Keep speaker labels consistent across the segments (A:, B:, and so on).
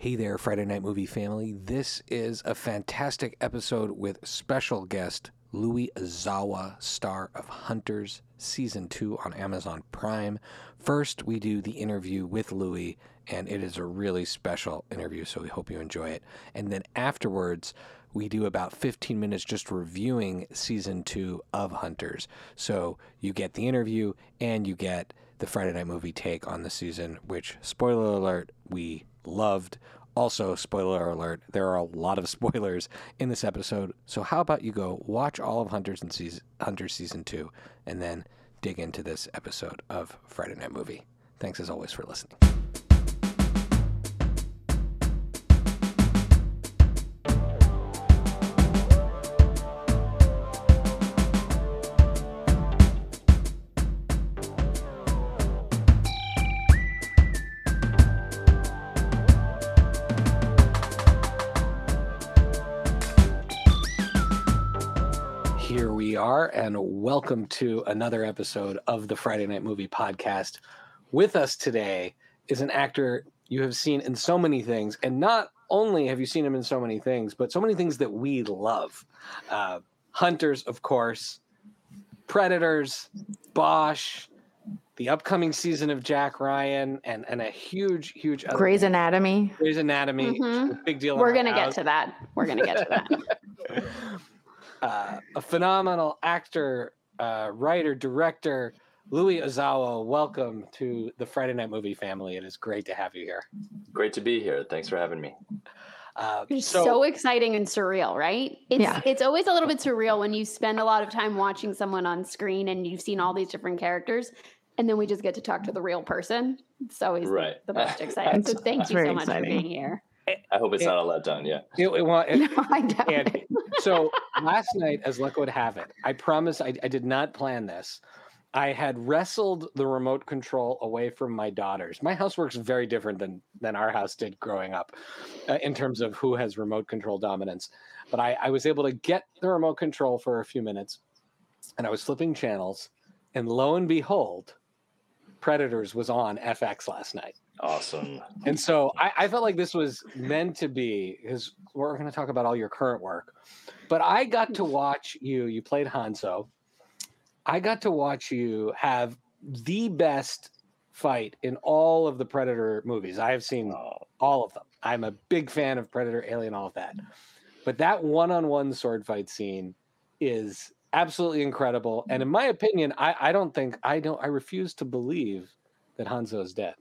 A: Hey there, Friday Night Movie family. This is a fantastic episode with special guest Louis Ozawa, star of Hunters Season 2 on Amazon Prime. First, we do the interview with Louis, and it is a really special interview, so we hope you enjoy it. And then afterwards, we do about 15 minutes just reviewing Season 2 of Hunters. So you get the interview and you get the Friday Night Movie take on the season, which, spoiler alert, we loved. Also, spoiler alert, there are a lot of spoilers in this episode. So, how about you go watch all of Hunters and season, Hunters season two and then dig into this episode of Friday Night Movie? Thanks as always for listening. And welcome to another episode of the Friday Night Movie Podcast. With us today is an actor you have seen in so many things, and not only have you seen him in so many things, but so many things that we love. Uh, Hunters, of course, Predators, Bosch, the upcoming season of Jack Ryan, and and a huge, huge other
B: Grey's Anatomy.
A: Grey's Anatomy,
C: Mhm.
A: big deal.
C: We're gonna get to that. We're gonna get to that.
A: uh, a phenomenal actor, uh, writer, director, Louis Ozawa. Welcome to the Friday Night Movie family. It is great to have you here.
D: Great to be here. Thanks for having me.
A: Uh,
C: It's
A: so,
C: so, exciting and surreal, right? It's
B: Yeah.
C: it's always a little bit surreal when you spend a lot of time watching someone on screen and you've seen all these different characters, and then we just get to talk to the real person. It's always the-
D: Right.
C: the, most exciting. So thank you so much
B: exciting.
C: for being here.
D: I hope it's
A: Yeah.
D: not a letdown. Yeah.
A: it, it, wa- it-
B: No, I doubt
A: and
B: it.
A: so last night, as luck would have it, I promise I, I did not plan this. I had wrestled the remote control away from my daughters. My house works very different than than our house did growing up, uh, in terms of who has remote control dominance. But I, I was able to get the remote control for a few minutes, and I was flipping channels, and lo and behold, Predators was on FX last night.
D: Awesome.
A: And so I, I felt like this was meant to be because we're going to talk about all your current work. But I got to watch you, you played Hanzo. I got to watch you have the best fight in all of the Predator movies. I have seen
D: Oh,
A: all of them. I'm a big fan of Predator, Alien, all of that. But that one on one sword fight scene is absolutely incredible. And in my opinion, I, I don't think, I don't, I refuse to believe that Hanzo is dead.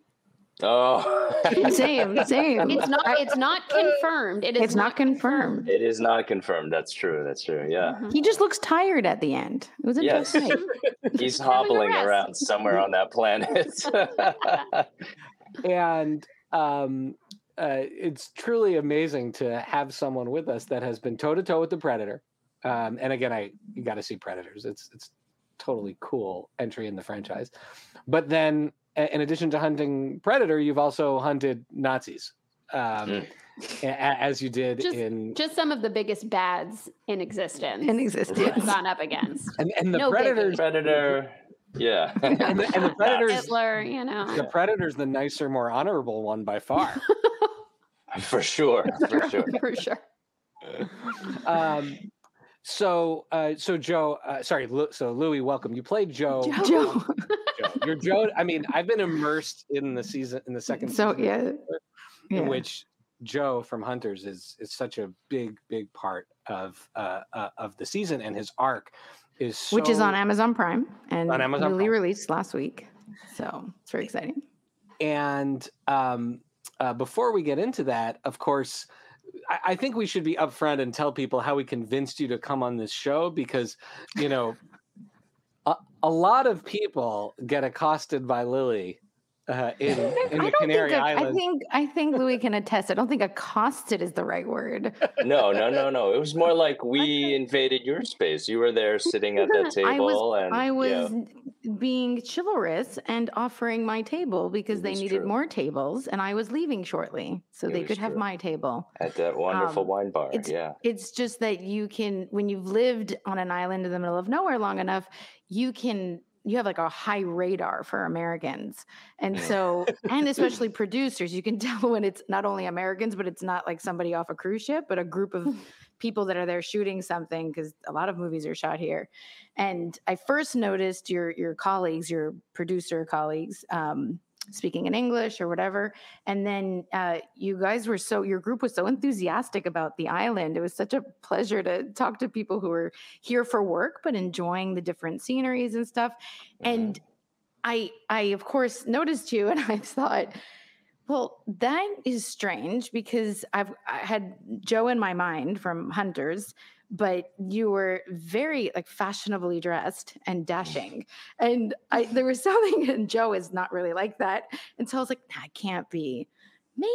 D: Oh.
B: Same, same.
C: It's not it's not confirmed. It is
B: It's not confirmed.
D: it is not confirmed. That's true. That's true. Yeah.
C: Mhm.
B: He just looks tired at the end. It was a
D: Yes.
B: fight.
D: He's hobbling around somewhere on that planet.
A: and um, uh, it's truly amazing to have someone with us that has been toe to toe with the predator. Um, and again, I you got to see predators. It's it's totally cool entry in the franchise. But then, in addition to hunting predator, you've also hunted Nazis, um,
D: Mm.
A: a- a- as you did
C: Just-
A: in
C: Just some of the biggest bads in existence.
B: In
C: we've
B: existence.
C: gone up against.
A: and, and the
C: no biggie.
D: Predator. Yeah.
A: And the, and the predators.
C: Hitler, you know.
A: The predator's the nicer, more honorable one by far.
D: For sure. For sure.
C: For sure.
A: um, so, uh, so Joe, uh, sorry, Lu- so Louis, welcome. You played Joe.
C: Joe.
B: Joe.
A: Joe. You're Joe. I mean, I've been immersed in the season, in the second
B: So
A: season,
B: yeah,
A: in
B: yeah.
A: which Joe from Hunters is is such a big, big part of uh, uh, of the season, and his arc is so,
B: which is on Amazon Prime and
A: On Amazon
B: newly
A: Prime.
B: released last week. So it's very exciting.
A: And um, uh, before we get into that, of course, I, think we should be upfront and tell people how we convinced you to come on this show because, you know, a, a lot of people get accosted by Lily uh, in, in the
B: I don't
A: Canary
B: think a- I
A: Islands.
B: think I think Louis can attest. I don't think accosted is the right word.
D: No, no, no, no. It was more like we invaded your space. You were there sitting at that
B: I was
D: table, and
B: I
D: yeah.
B: was being chivalrous and offering my table because they needed
D: true.
B: more tables and I was leaving shortly so
D: It
B: they could have my table.
D: at that wonderful
B: um,
D: wine bar.
B: it's-
D: Yeah.
B: It's just that you can when you've lived on an island in the middle of nowhere long enough, you can you have like a high radar for Americans. And so, and especially producers, you can tell when it's not only Americans, but it's not like somebody off a cruise ship, but a group of people that are there shooting something because a lot of movies are shot here. And I first noticed your your colleagues, your producer colleagues, um, speaking in English or whatever. And then uh, you guys were so your group was so enthusiastic about the island. It was such a pleasure to talk to people who were here for work but enjoying the different sceneries and stuff. And I I of course noticed you and I thought well, that is strange because I've I had Joe in my mind from Hunters, but you were very like fashionably dressed and dashing. And I there was something and Joe is not really like that. And so I was like, nah, it can't be. Maybe.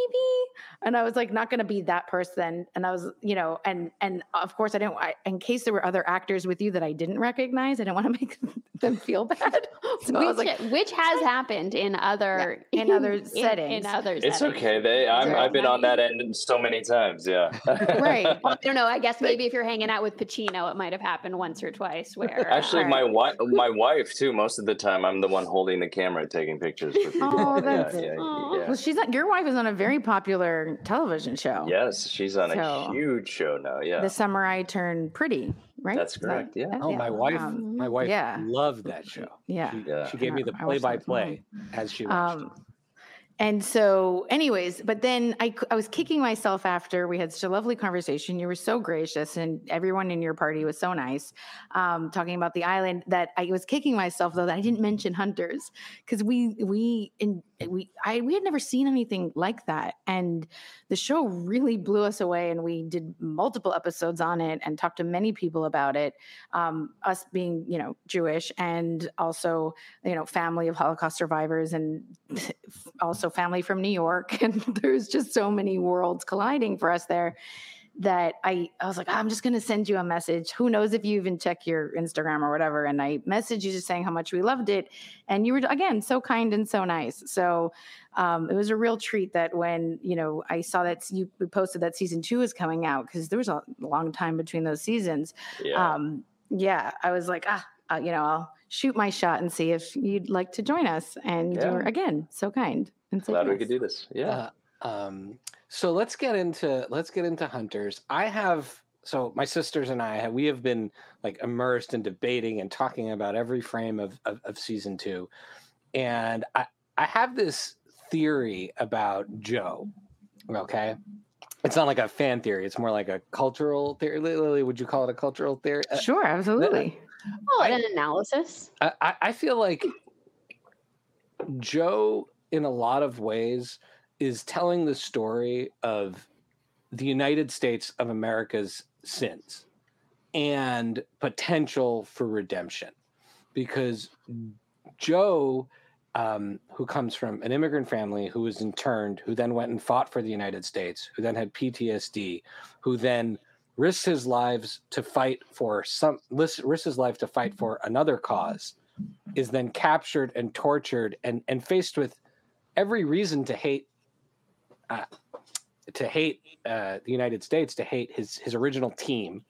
B: And I was like, not gonna be that person. And I was, you know, and and of course I didn't I, in case there were other actors with you that I didn't recognize, I didn't want to make them feel bad. So I was
C: which,
B: like,
C: which has happened in other
B: in other
C: in,
B: settings.
C: In other
D: It's
C: settings.
D: okay. They, I'm, i've been on that end so many times. Yeah.
B: right.
C: Well, I don't know. I guess maybe if you're hanging out with Pacino, it might have happened once or twice. Where uh,
D: Actually,
B: All
D: my wife, my wife too. Most of the time, I'm the one holding the camera, taking pictures for people.
B: Oh,
D: yeah,
B: that's-
D: yeah,
C: Aw.
D: yeah.
B: Well, she's on, your wife is on a very popular television show.
D: Yes, she's on
B: So,
D: a huge show now. Yeah,
B: The summer I turned pretty, right?
D: That's
B: Is that-
D: correct, yeah.
B: that-
A: Oh, my wife,
B: um,
A: my wife
B: yeah.
A: loved that show.
B: yeah.
A: She,
D: Yeah.
A: she gave me the
B: I watched that
A: play-by-play as she watched.
B: Um, and so, anyways, but then I, I was kicking myself after we had such a lovely conversation. You were so gracious, and everyone in your party was so nice, um, talking about the island. That I was kicking myself though that I didn't mention hunters because we we in we I we had never seen anything like that, and the show really blew us away. And we did multiple episodes on it and talked to many people about it. Um, us being you know Jewish and also you know family of holocaust survivors and also family from new york and there's just so many worlds colliding for us there that i i was like i'm just going to send you a message. Who knows if you even check your instagram or whatever. And i messaged you just saying how much we loved it and you were again so kind and so nice. So um, it was a real treat that when you know i saw that you posted that season two is coming out because there was a long time between those seasons.
D: Yeah.
B: um yeah i was like ah uh, you know i'll shoot my shot and see if you'd like to join us. And
D: Yeah.
B: you were again so kind and so
D: Glad we could do this. Yeah.
A: Uh, um, so let's get into let's get into hunters. I have so my sisters and I have, we have been like immersed in debating and talking about every frame of, of, of season two, and I I have this theory about Joe. Okay, it's not like a fan theory; it's more like a cultural theory. Lily, would you call it a cultural theory? Uh,
B: sure absolutely
C: oh,
A: I-
C: an analysis.
A: I, I- I feel like Joe, in a lot of ways, is telling the story of the United States of America's sins and potential for redemption. Because Joe, um, who comes from an immigrant family who was interned, who then went and fought for the United States, who then had PTSD, who then risked his lives to fight for some risked his life to fight for another cause is then captured and tortured and and faced with every reason to hate uh, to hate uh, the United States, to hate his his original team,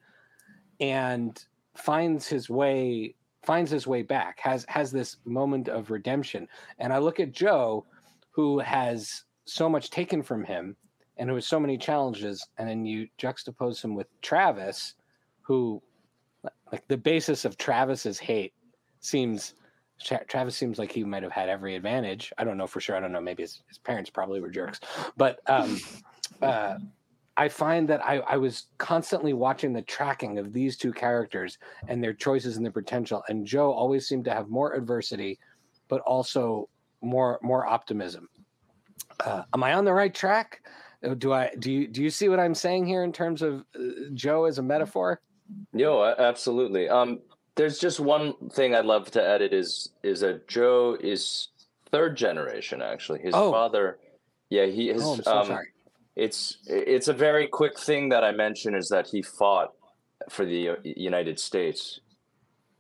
A: and finds his way finds his way back. has has this moment of redemption. And I look at Joe, who has so much taken from him, and who has so many challenges, and then you juxtapose him with Travis, who like the basis of Travis's hate seems Tra- Travis seems like he might have had every advantage. I don't know for sure. I don't know. Maybe his, his parents probably were jerks, but um, uh, I find that I, I was constantly watching the tracking of these two characters and their choices and their potential. And Joe always seemed to have more adversity, but also more more optimism. Uh, am I on the right track? Uh, Do I do you do you see what I'm saying here in terms of uh, Joe as a metaphor?
D: Yo, absolutely. Um, there's just one thing I'd love to edit is is that Joe is third generation actually. His
A: Oh.
D: father, yeah, he is.
A: oh, so
D: um,
A: sorry.
D: It's it's a very quick thing that I mention is that he fought for the uh, United States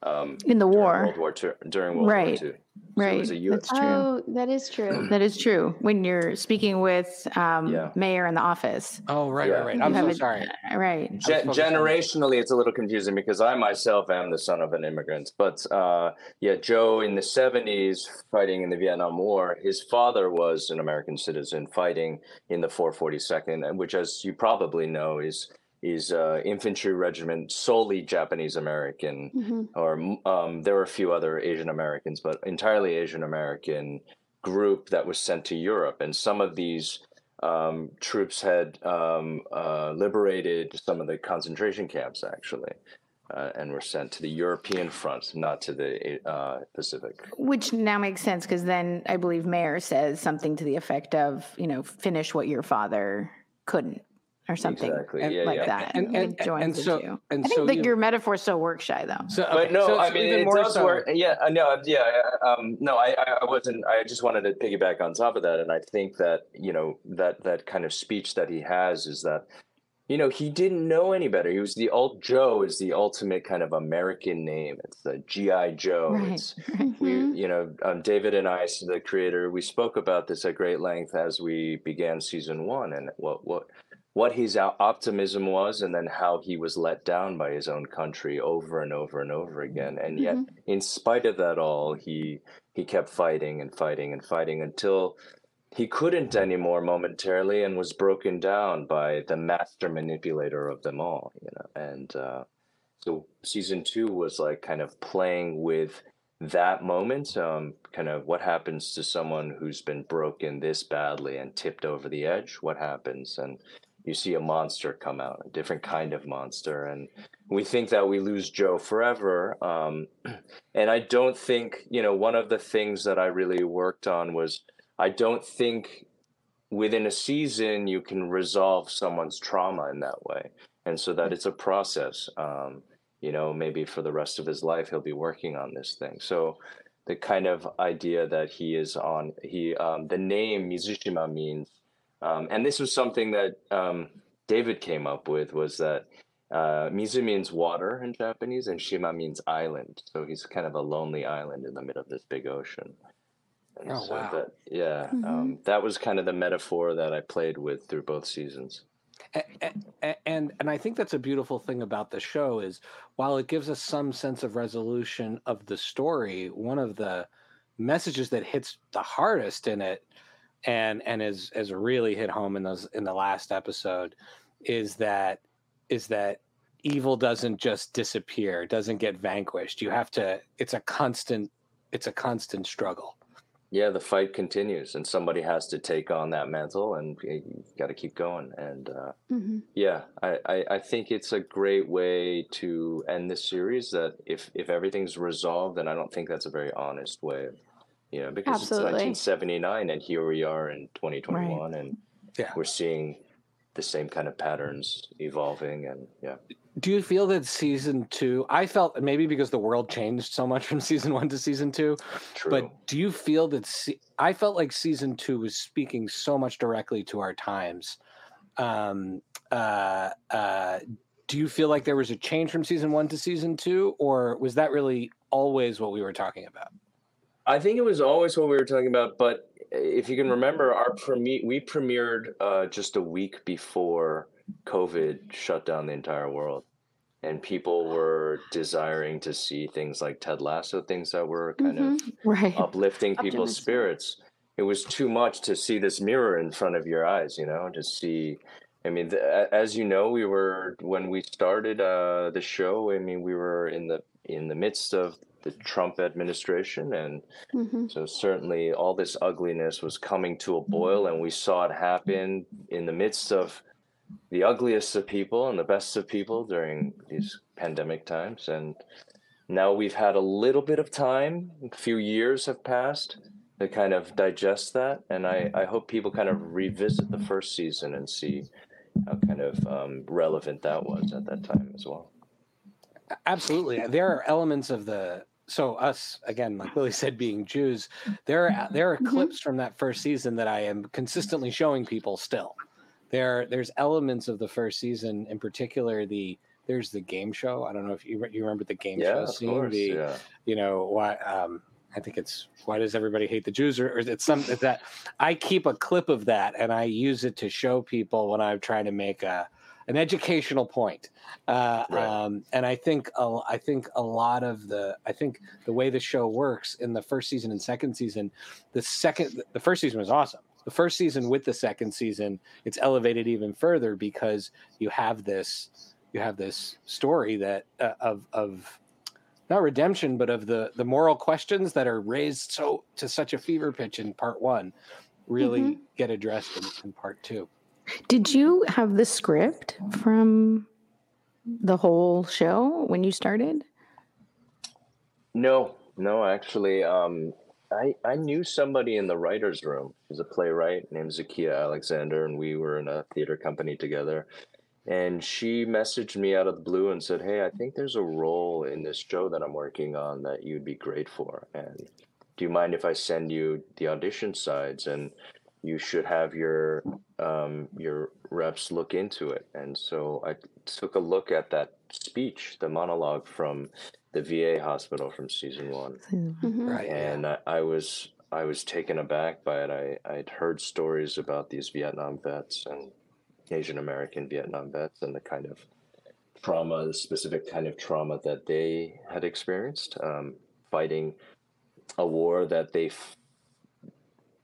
D: um,
B: In the
D: during
B: war.
D: World War II, during World
B: Right.
D: War II.
B: right.
D: was a U-
B: That's true.
C: Oh, that is true.
B: That is true. When you're speaking with um,
D: Yeah.
B: Meyer in the office,
A: Oh, right,
D: Yeah.
A: right, right. I'm so
B: a-
A: sorry.
B: right?
D: Gen- generationally, it's a little confusing because I myself am the son of an immigrant. But uh, yeah, Joe in the 70s fighting in the Vietnam War, his father was an American citizen fighting in the 442nd, and which, as you probably know, is is uh, infantry regiment solely Japanese American,
C: Mhm.
D: or um, there were a few other Asian Americans, but entirely Asian American group that was sent to Europe, and some of these um, troops had um, uh, liberated some of the concentration camps actually, uh, and were sent to the European front, not to the uh, Pacific.
B: Which now makes sense because then I believe Meyer says something to the effect of, you know, finish what your father couldn't, or something
D: Exactly. Yeah,
B: like
D: yeah.
B: that.
A: And-
B: It
A: and-
B: joins
A: and
B: the
A: so-
B: two.
A: and
B: I think
A: so
B: that
A: you-
B: your metaphor still works shy though.
A: So,
D: But no,
A: so
D: I mean
A: even
D: it
A: more
D: does
A: so-
D: work. Yeah, uh, no, yeah. Um, no, I, I I wasn't. I just wanted to piggyback on top of that, and I think that you know that that kind of speech that he has is that you know he didn't know any better. He was the ult. Joe is the ultimate kind of American name. It's the GI Joe.
B: Right.
D: It's
C: Mhm.
D: we you know um, david and i the creator we spoke about this at great length as we began season one and what what what his optimism was and then how he was let down by his own country over and over and over again. And yet in spite of that all he he kept fighting and fighting and fighting until he couldn't anymore momentarily and was broken down by the master manipulator of them all you know? And uh so season two was like kind of playing with that moment um kind of what happens to someone who's been broken this badly and tipped over the edge what happens? And you see a monster come out a different kind of monster and we think that we lose joe forever um and i don't think you know one of the things that i really worked on was i don't think within a season you can resolve someone's trauma in that way and so that it's a process um you know maybe for the rest of his life he'll be working on this thing. So the kind of idea that he is on he um, the name mizushima means um, and this was something that um, david came up with was that uh, mizu means water in japanese and shima means island. So he's kind of a lonely island in the middle of this big ocean. And
A: Oh,
D: so
A: wow.
D: that, yeah um, that was kind of the metaphor that i played with through both seasons.
A: A- a- and and I think that's a beautiful thing about the show is while it gives us some sense of resolution of the story, one of the messages that hits the hardest in it and and is is really hit home in those in the last episode is that is that evil doesn't just disappear, doesn't get vanquished. You have to it's a constant it's a constant struggle.
D: yeah the fight continues and somebody has to take on that mantle and you got to keep going and uh,
C: Mhm.
D: yeah I, I i think it's a great way to end this series that if if everything's resolved and i don't think that's a very honest way of you know because
C: Absolutely.
D: it's 1979 and here we are in 2021 and
A: Yeah.
D: we're seeing the same kind of patterns evolving and yeah
A: Do you feel that season two? I felt maybe because the world changed so much from season one to season two,
D: true
A: but do you feel that se- I felt like season two was speaking so much directly to our times? Um, uh, uh, do you feel like there was a change from season one to season two, or was that really always what we were talking about?
D: I think it was always what we were talking about, but if you can remember, our premiere we premiered uh, just a week before COVID shut down the entire world, and people were desiring to see things like Ted Lasso, things that were kind of
B: Right.
D: uplifting people's
C: Optimistic.
D: spirits. It was too much to see this mirror in front of your eyes, you know, to see. I mean, th- as you know, we were when we started uh, the show. I mean, we were in the in the midst of the Trump administration, and
C: Mhm.
D: so certainly all this ugliness was coming to a boil, and we saw it happen in the midst of the ugliest of people and the best of people during these pandemic times. And now we've had a little bit of time, a few years have passed to kind of digest that. And I, I hope people kind of revisit the first season and see how kind of um, relevant that was at that time as well.
A: Absolutely. There are elements of the so us again, like Lily said, being Jews, there are there are
C: Mhm.
A: clips from that first season that I am consistently showing people still. There there's elements of the first season, in particular the there's the game show. I don't know if you you remember the game
D: Yeah,
A: show
D: of
A: scene.
D: course.
A: the
D: Yeah.
A: you know why um i think it's why does everybody hate the jews or, or it's something that i keep a clip of that and i use it to show people when i'm trying to make a an educational point uh,
D: Right.
A: um, and i think a, i think a lot of the i think the way the show works in the first season and second season the second the first season was awesome the first season with the second season it's elevated even further because you have this you have this story that uh, of of not redemption, but of the the moral questions that are raised so to such a fever pitch in part one, really get addressed in, in part two.
B: Did you have the script from the whole show when you started?
D: No, no, actually, um, I I knew somebody in the writers' room. He's a playwright named Zakiyyah Alexander, and we were in a theater company together. And she messaged me out of the blue and said, "Hey, I think there's a role in this show that I'm working on that you'd be great for. And do you mind if I send you the audition sides? And you should have your um, your reps look into it." And so I took a look at that speech, the monologue from the VA hospital from season one,
C: Mhm.
A: Right.
D: and I, I was I was taken aback by it. I I'd heard stories about these Vietnam vets and Asian American Vietnam vets and the kind of trauma, the specific kind of trauma that they had experienced um, fighting a war that they f-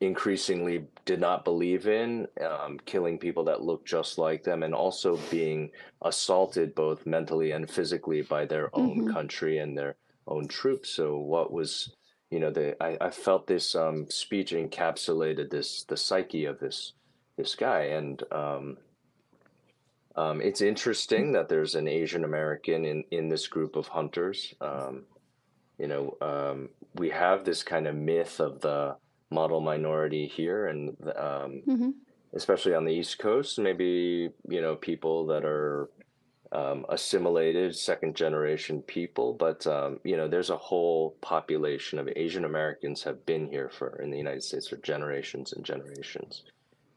D: increasingly did not believe in, um, killing people that looked just like them, and also being assaulted both mentally and physically by their own
C: Mhm.
D: country and their own troops. So what was you know the I, I felt this um, speech encapsulated this the psyche of this this guy and um, um, it's interesting that there's an Asian American in in this group of hunters. Um, you know, um, we have this kind of myth of the model minority here, and um,
C: Mhm.
D: especially on the East Coast, maybe you know people that are um, assimilated second generation people, but um, you know there's a whole population of Asian Americans have been here for in the United States for generations and generations,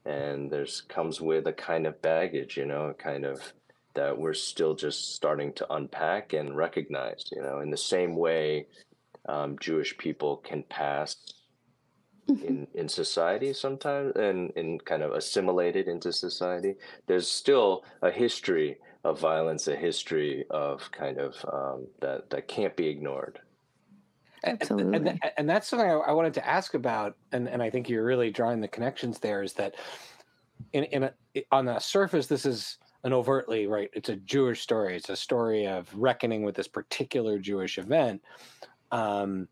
D: and there's comes with a kind of baggage, you know, a kind of that we're still just starting to unpack and recognize, you know, in the same way um, Jewish people can pass in in society sometimes and and kind of assimilated into society there's still a history of violence a history of kind of um, that that can't be ignored
A: And- And,
B: Absolutely.
A: and, and that's something I, I wanted to ask about, and, and I think you're really drawing the connections there. Is that in in a, on the surface, this is an overtly right. It's a Jewish story. It's a story of reckoning with this particular Jewish event. Um,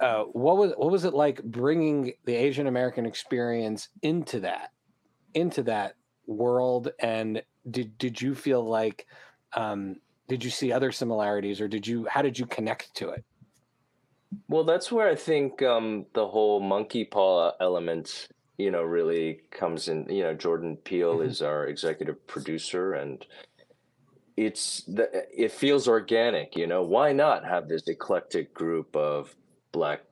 A: uh, what was what was it like bringing the Asian American experience into that into that world? And did did you feel like um, did you see other similarities, or did you how did you connect to it?
D: Well, that's where I think um, the whole monkey paw element, you know, really comes in. You know, Jordan Peele
A: Mhm.
D: is our executive producer, and it's the, it feels organic. You know, why not have this eclectic group of Black,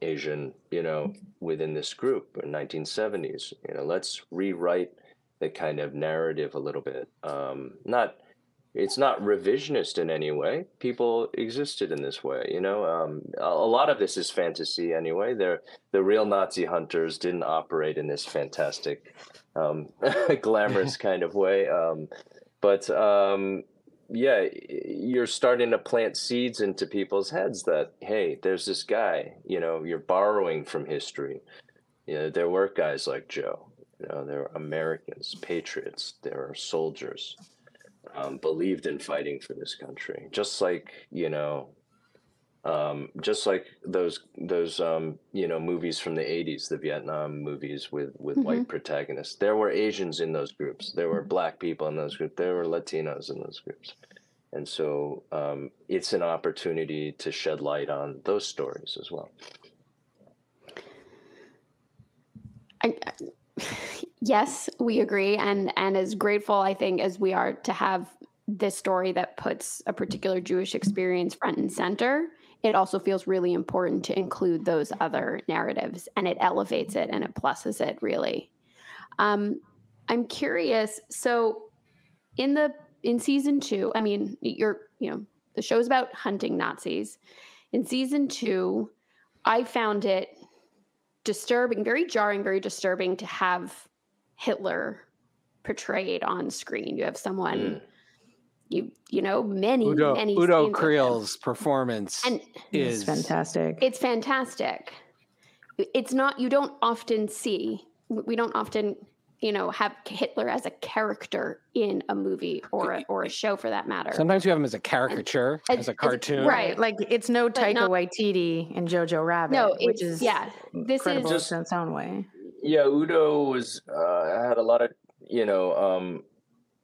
D: Asian, you know, within this group in 1970s? You know, let's rewrite the kind of narrative a little bit. Um, not it's not revisionist in any way. People existed in this way, you know. Um, a, a lot of this is fantasy anyway. They're, the real Nazi hunters didn't operate in this fantastic, um, glamorous kind of way. Um, but um, yeah, you're starting to plant seeds into people's heads that hey, there's this guy. You know, you're borrowing from history. You know, there were guys like Joe. You know, there are Americans, patriots. There are soldiers um, believed in fighting for this country, just like you know, um, just like those those um, you know movies from the '80s, the Vietnam movies with with white protagonists. There were Asians in those groups. There were Black people in those groups. There were Latinos in those groups, and so um, it's an opportunity to shed light on those stories as well.
C: I, yes, we agree, and and as grateful I think as we are to have this story that puts a particular Jewish experience front and center, it also feels really important to include those other narratives, and it elevates it and it pluses it really. Um, I'm curious. So, in the in season two, I mean, you're you know the show's about hunting Nazis. In season two, I found it disturbing, very jarring, very disturbing to have Hitler portrayed on screen. You have someone.
D: Mm.
C: You you know many
A: Udo,
C: many
A: Udo
C: scenes.
A: Kier's performance
C: and
A: is
B: fantastic.
C: it's fantastic. It's not you don't often see we don't often you know have Hitler as a character in a movie or a, or a show for that matter.
A: Sometimes you have him as a caricature,
C: As-
A: as a
C: as-
A: cartoon.
C: right.
B: like it's no
C: But
B: Taika
C: not-
B: Waititi and Jojo Rabbit,
C: no,
B: which
C: it's
B: is
C: yeah. This
B: incredible
C: is
B: in its own way.
D: Yeah, Udo was uh, had a lot of you know. Um,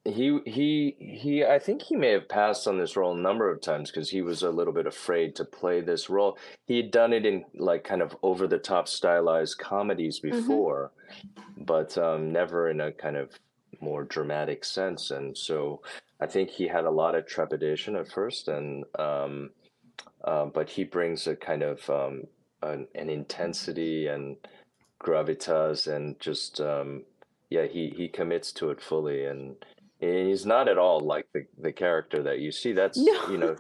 D: he he he. I think he may have passed on this role a number of times because he was a little bit afraid to play this role. He had done it in like kind of over the top stylized comedies before, but um, never in a kind of more dramatic sense. And so I think he had a lot of trepidation at first, and um, uh, but he brings a kind of um, an, an intensity and gravitas and just um yeah he he commits to it fully and he's not at all like the the character that you see. That's
C: No.
D: you know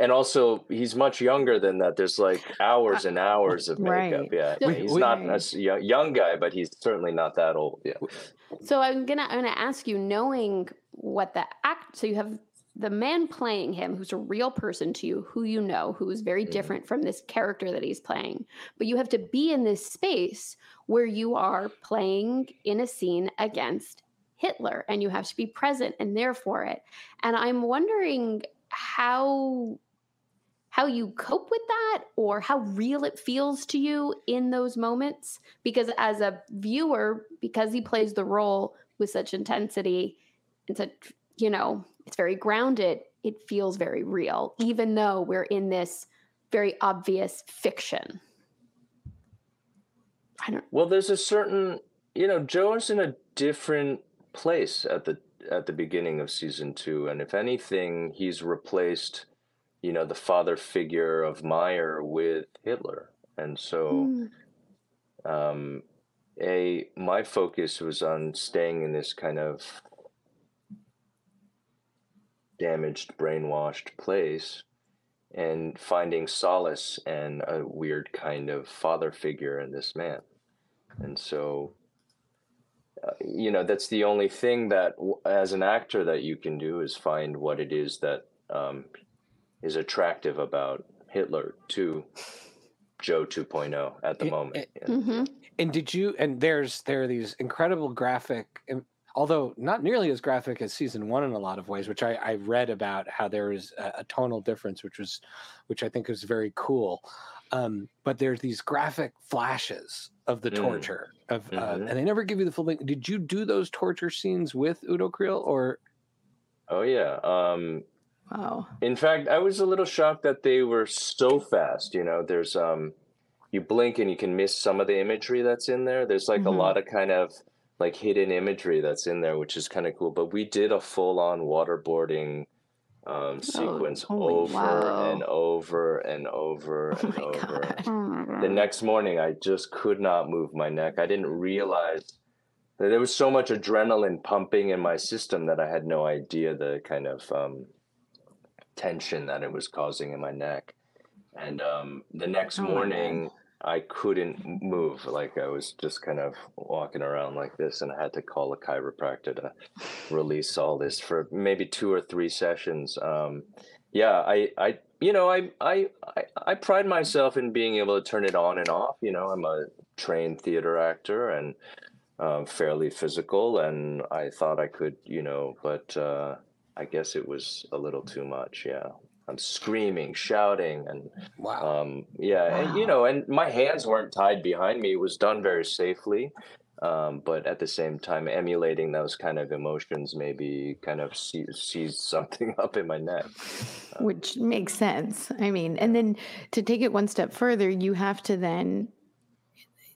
D: and also he's much younger than that. There's like hours and hours of makeup.
B: Right.
D: yeah.
C: So-
D: he's
A: We-
D: not
B: we-
D: a s- young, young guy but he's certainly not that old. Yeah.
C: So I'm gonna I'm gonna ask you, knowing what the act, so you have the man playing him, who's a real person to you, who you know, who is very
D: Mhm.
C: different from this character that he's playing, but you have to be in this space where you are playing in a scene against Hitler, and you have to be present and there for it. And I'm wondering how how you cope with that or how real it feels to you in those moments because as a viewer because he plays the role with such intensity and such you know it's very grounded it feels very real even though we're in this very obvious fiction i don't
D: well there's a certain you know joe's in a different place at the at the beginning of season two and if anything he's replaced you know the father figure of meyer with hitler. And so
C: Mm,
D: um, a my focus was on staying in this kind of damaged brainwashed place and finding solace and a weird kind of father figure in this man. And so uh, you know that's the only thing that as an actor that you can do is find what it is that um, is attractive about hitler to joe 2.0 at the
A: It-
D: moment
A: it-
D: yeah.
C: mhm.
A: And did you? And there's there are these incredible graphic, although not nearly as graphic as season one in a lot of ways. Which I, I read about how there was a, a tonal difference, which was, which I think was very cool. Um, but there's these graphic flashes of the
D: Mm.
A: torture of, uh,
D: Mhm.
A: and they never give you the full thing. Did you do those torture scenes with Udo Kier or?
D: oh yeah um,
B: Wow.
D: In fact, I was a little shocked that they were so fast. You know, there's um, you blink and you can miss some of the imagery that's in there. There's like
B: Mhm.
D: a lot of kind of like hidden imagery that's in there, which is kind of cool. But we did a full on waterboarding um, sequence
B: holy
D: over
C: wow.
D: and over and over
B: Oh
D: and over.
B: God.
C: Oh.
D: The next morning, I just could not move my neck. I didn't realize that there was so much adrenaline pumping in my system that I had no idea the kind of um, tension that it was causing in my neck. And um, the next
B: Oh my God.
D: morning, I couldn't move. Like I was just kind of walking around like this, and I had to call a chiropractor to release all this for maybe two or three sessions. Um, yeah, I, I, you know, I, I, I, I pride myself in being able to turn it on and off. You know, I'm a trained theater actor and um, fairly physical, and I thought I could, you know, but uh, I guess it was a little too much. Yeah, I'm screaming, shouting, and
A: Wow.
D: um, yeah, and you know, and my hands weren't tied behind me. It was done very safely. Um, but at the same time, emulating those kind of emotions maybe kind of see- seized something up in my neck.
B: Which makes sense. I mean, and then to take it one step further, you have to then,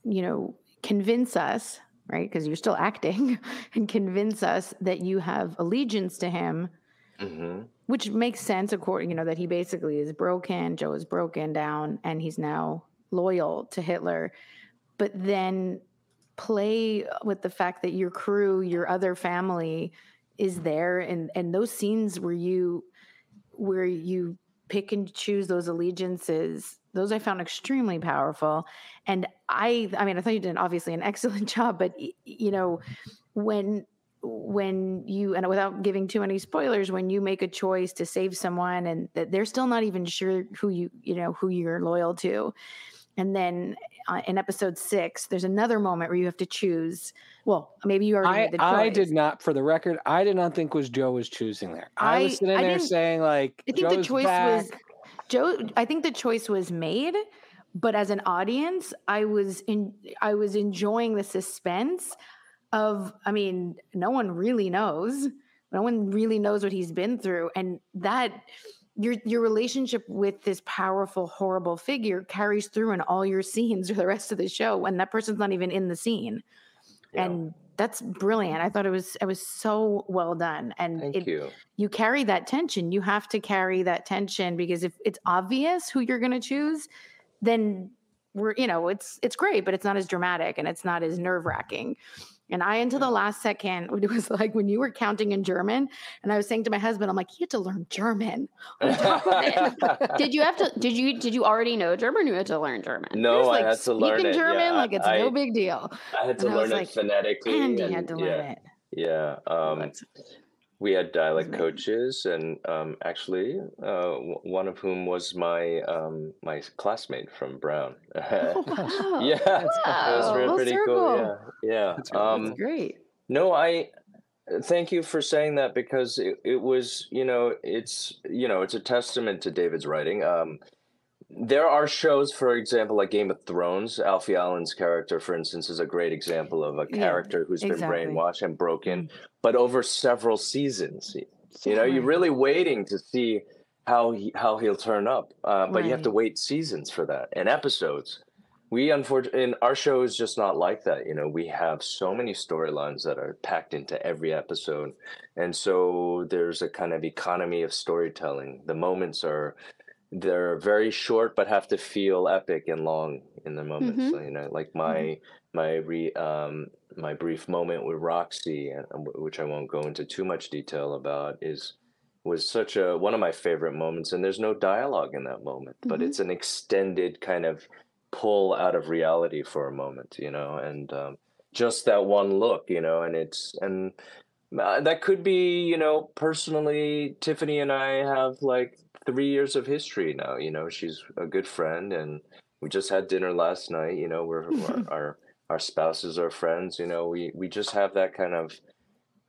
B: you know, convince us, right? Because you're still acting, and convince us that you have allegiance to him,
D: hmm
B: which makes sense according, you know, that he basically is broken. Joe is broken down, and he's now loyal to Hitler. But then play with the fact that your crew, your other family, is there and and those scenes where you where you pick and choose those allegiances those i found extremely powerful and i i mean i thought you did obviously an excellent job but you know when when you and without giving too many spoilers when you make a choice to save someone and that they're still not even sure who you you know who you're loyal to and then uh, in episode six there's another moment where you have to choose well maybe you already
A: I,
B: made the choice
A: I did not, for the record, I did not think was Joe was choosing there. I,
B: I-
A: was sitting
B: I
A: there saying like,
B: I think
A: Joe's
B: the choice
A: back.
B: was Joe. I think the choice was made, but as an audience, I was in. I was enjoying the suspense of. I mean, no one really knows. No one really knows what he's been through, and that your your relationship with this powerful, horrible figure carries through in all your scenes for the rest of the show. When that person's not even in the scene,
D: Yeah.
B: and that's brilliant. I thought it was it was so well done, and
D: Thank
B: it,
D: you.
B: you carry that tension. You have to carry that tension because if it's obvious who you're going to choose, then we're you know it's it's great, but it's not as dramatic and it's not as nerve wracking. And I, until the last second, it was like when you were counting in German, and I was saying to my husband, I'm like, you have to learn German. on top of it."
C: Did you have to? Did you? Did you already know German? You had to learn German.
B: He
D: no,
B: was,
D: I
B: like
D: had to learn
B: speaking
D: it.
B: German,
D: yeah,
B: like it's
D: I,
B: no big deal.
D: I had to
B: and
D: learn it
B: like,
D: phonetically.
B: Andy
D: and,
B: had to learn
D: yeah,
B: it.
D: Yeah.
B: Oh,
D: Um,
B: that's-
D: we had dialect
B: amazing.
D: coaches, and um, actually, uh, w- one of whom was my um, my classmate from Brown.
C: Oh, wow.
D: yeah, it was
B: wow.
D: re- pretty
B: circle.
D: cool. Yeah, yeah.
A: That's great.
D: Um,
B: That's great.
D: no, I thank you for saying that because it, it was, you know, it's you know, it's a testament to David's writing. Um, there are shows, for example, like Game of Thrones. Alfie Allen's character, for instance, is a great example of a
B: Yeah,
D: character who's been brainwashed and broken, but over several seasons. You know, you're really waiting to see how he how he'll turn up, uh, but you have to wait seasons for that and episodes. We unfortunately, and our show is just not like that. You know, we have so many storylines that are packed into every episode, and so there's a kind of economy of storytelling. The moments are they're very short, but have to feel epic and long in the moments.
C: Mhm.
D: So, you know, like my my re um my brief moment with Roxy, and which I won't go into too much detail about, is was such a one of my favorite moments. And there's no dialogue in that moment, but
C: Mhm.
D: it's an extended kind of pull out of reality for a moment, you know, and um, just that one look, you know, and it's and uh, that could be, you know, personally, Tiffany and I have like three years of history now. You know, she's a good friend, and we just had dinner last night. You know, we're, we're our our spouses are friends. You know, we we just have that kind of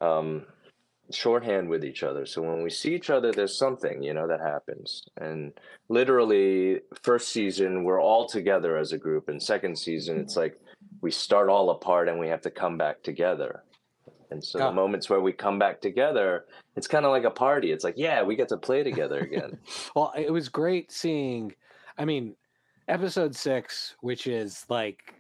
D: um, shorthand with each other. So when we see each other, there's something you know that happens. And literally, first season we're all together as a group, and second season it's like we start all apart and we have to come back together. And so the moments where we come back together, it's kind of like a party. It's like, yeah, we get to play together again.
A: Well, it was great seeing. I mean, episode six, which is like,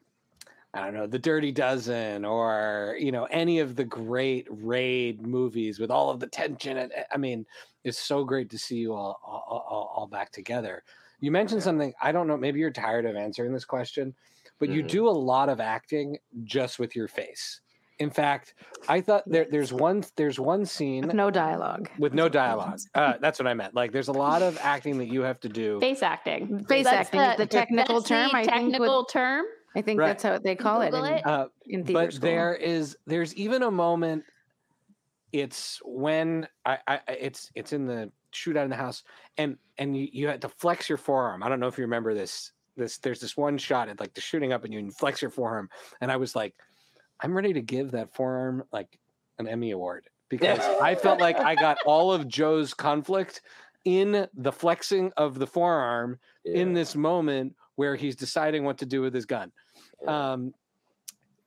A: I don't know, the Dirty Dozen, or you know, any of the great raid movies with all of the tension. And I mean, it's so great to see you all all, all, all back together. You mentioned
D: Yeah.
A: something. I don't know. Maybe you're tired of answering this question, but you
D: Mhm.
A: do a lot of acting just with your face. In fact, I thought there, there's one there's one scene
B: With no dialogue.
A: with no dialogue. Uh, that's what I meant. Like, there's a lot of acting that you have to do.
C: Face acting.
B: Face
C: That's
B: acting is the technical
C: that's
B: term.
C: the
B: I think.
C: technical
B: With,
C: term.
B: I think
A: Right.
B: that's how they call it
C: Google
B: in,
C: it.
A: Uh,
B: in theater
A: but
B: school.
A: there is there's even a moment. It's when I, I I- it's it's in the shootout in the house, and and you, you had to flex your forearm. I don't know if you remember this. This there's this one shot at like the shooting up, and you flex your forearm, and I was like, I'm ready to give that forearm like an Emmy award because I felt like I got all of Joe's conflict in the flexing of the forearm in this moment where he's deciding what to do with his gun.
D: yeah.
A: Um,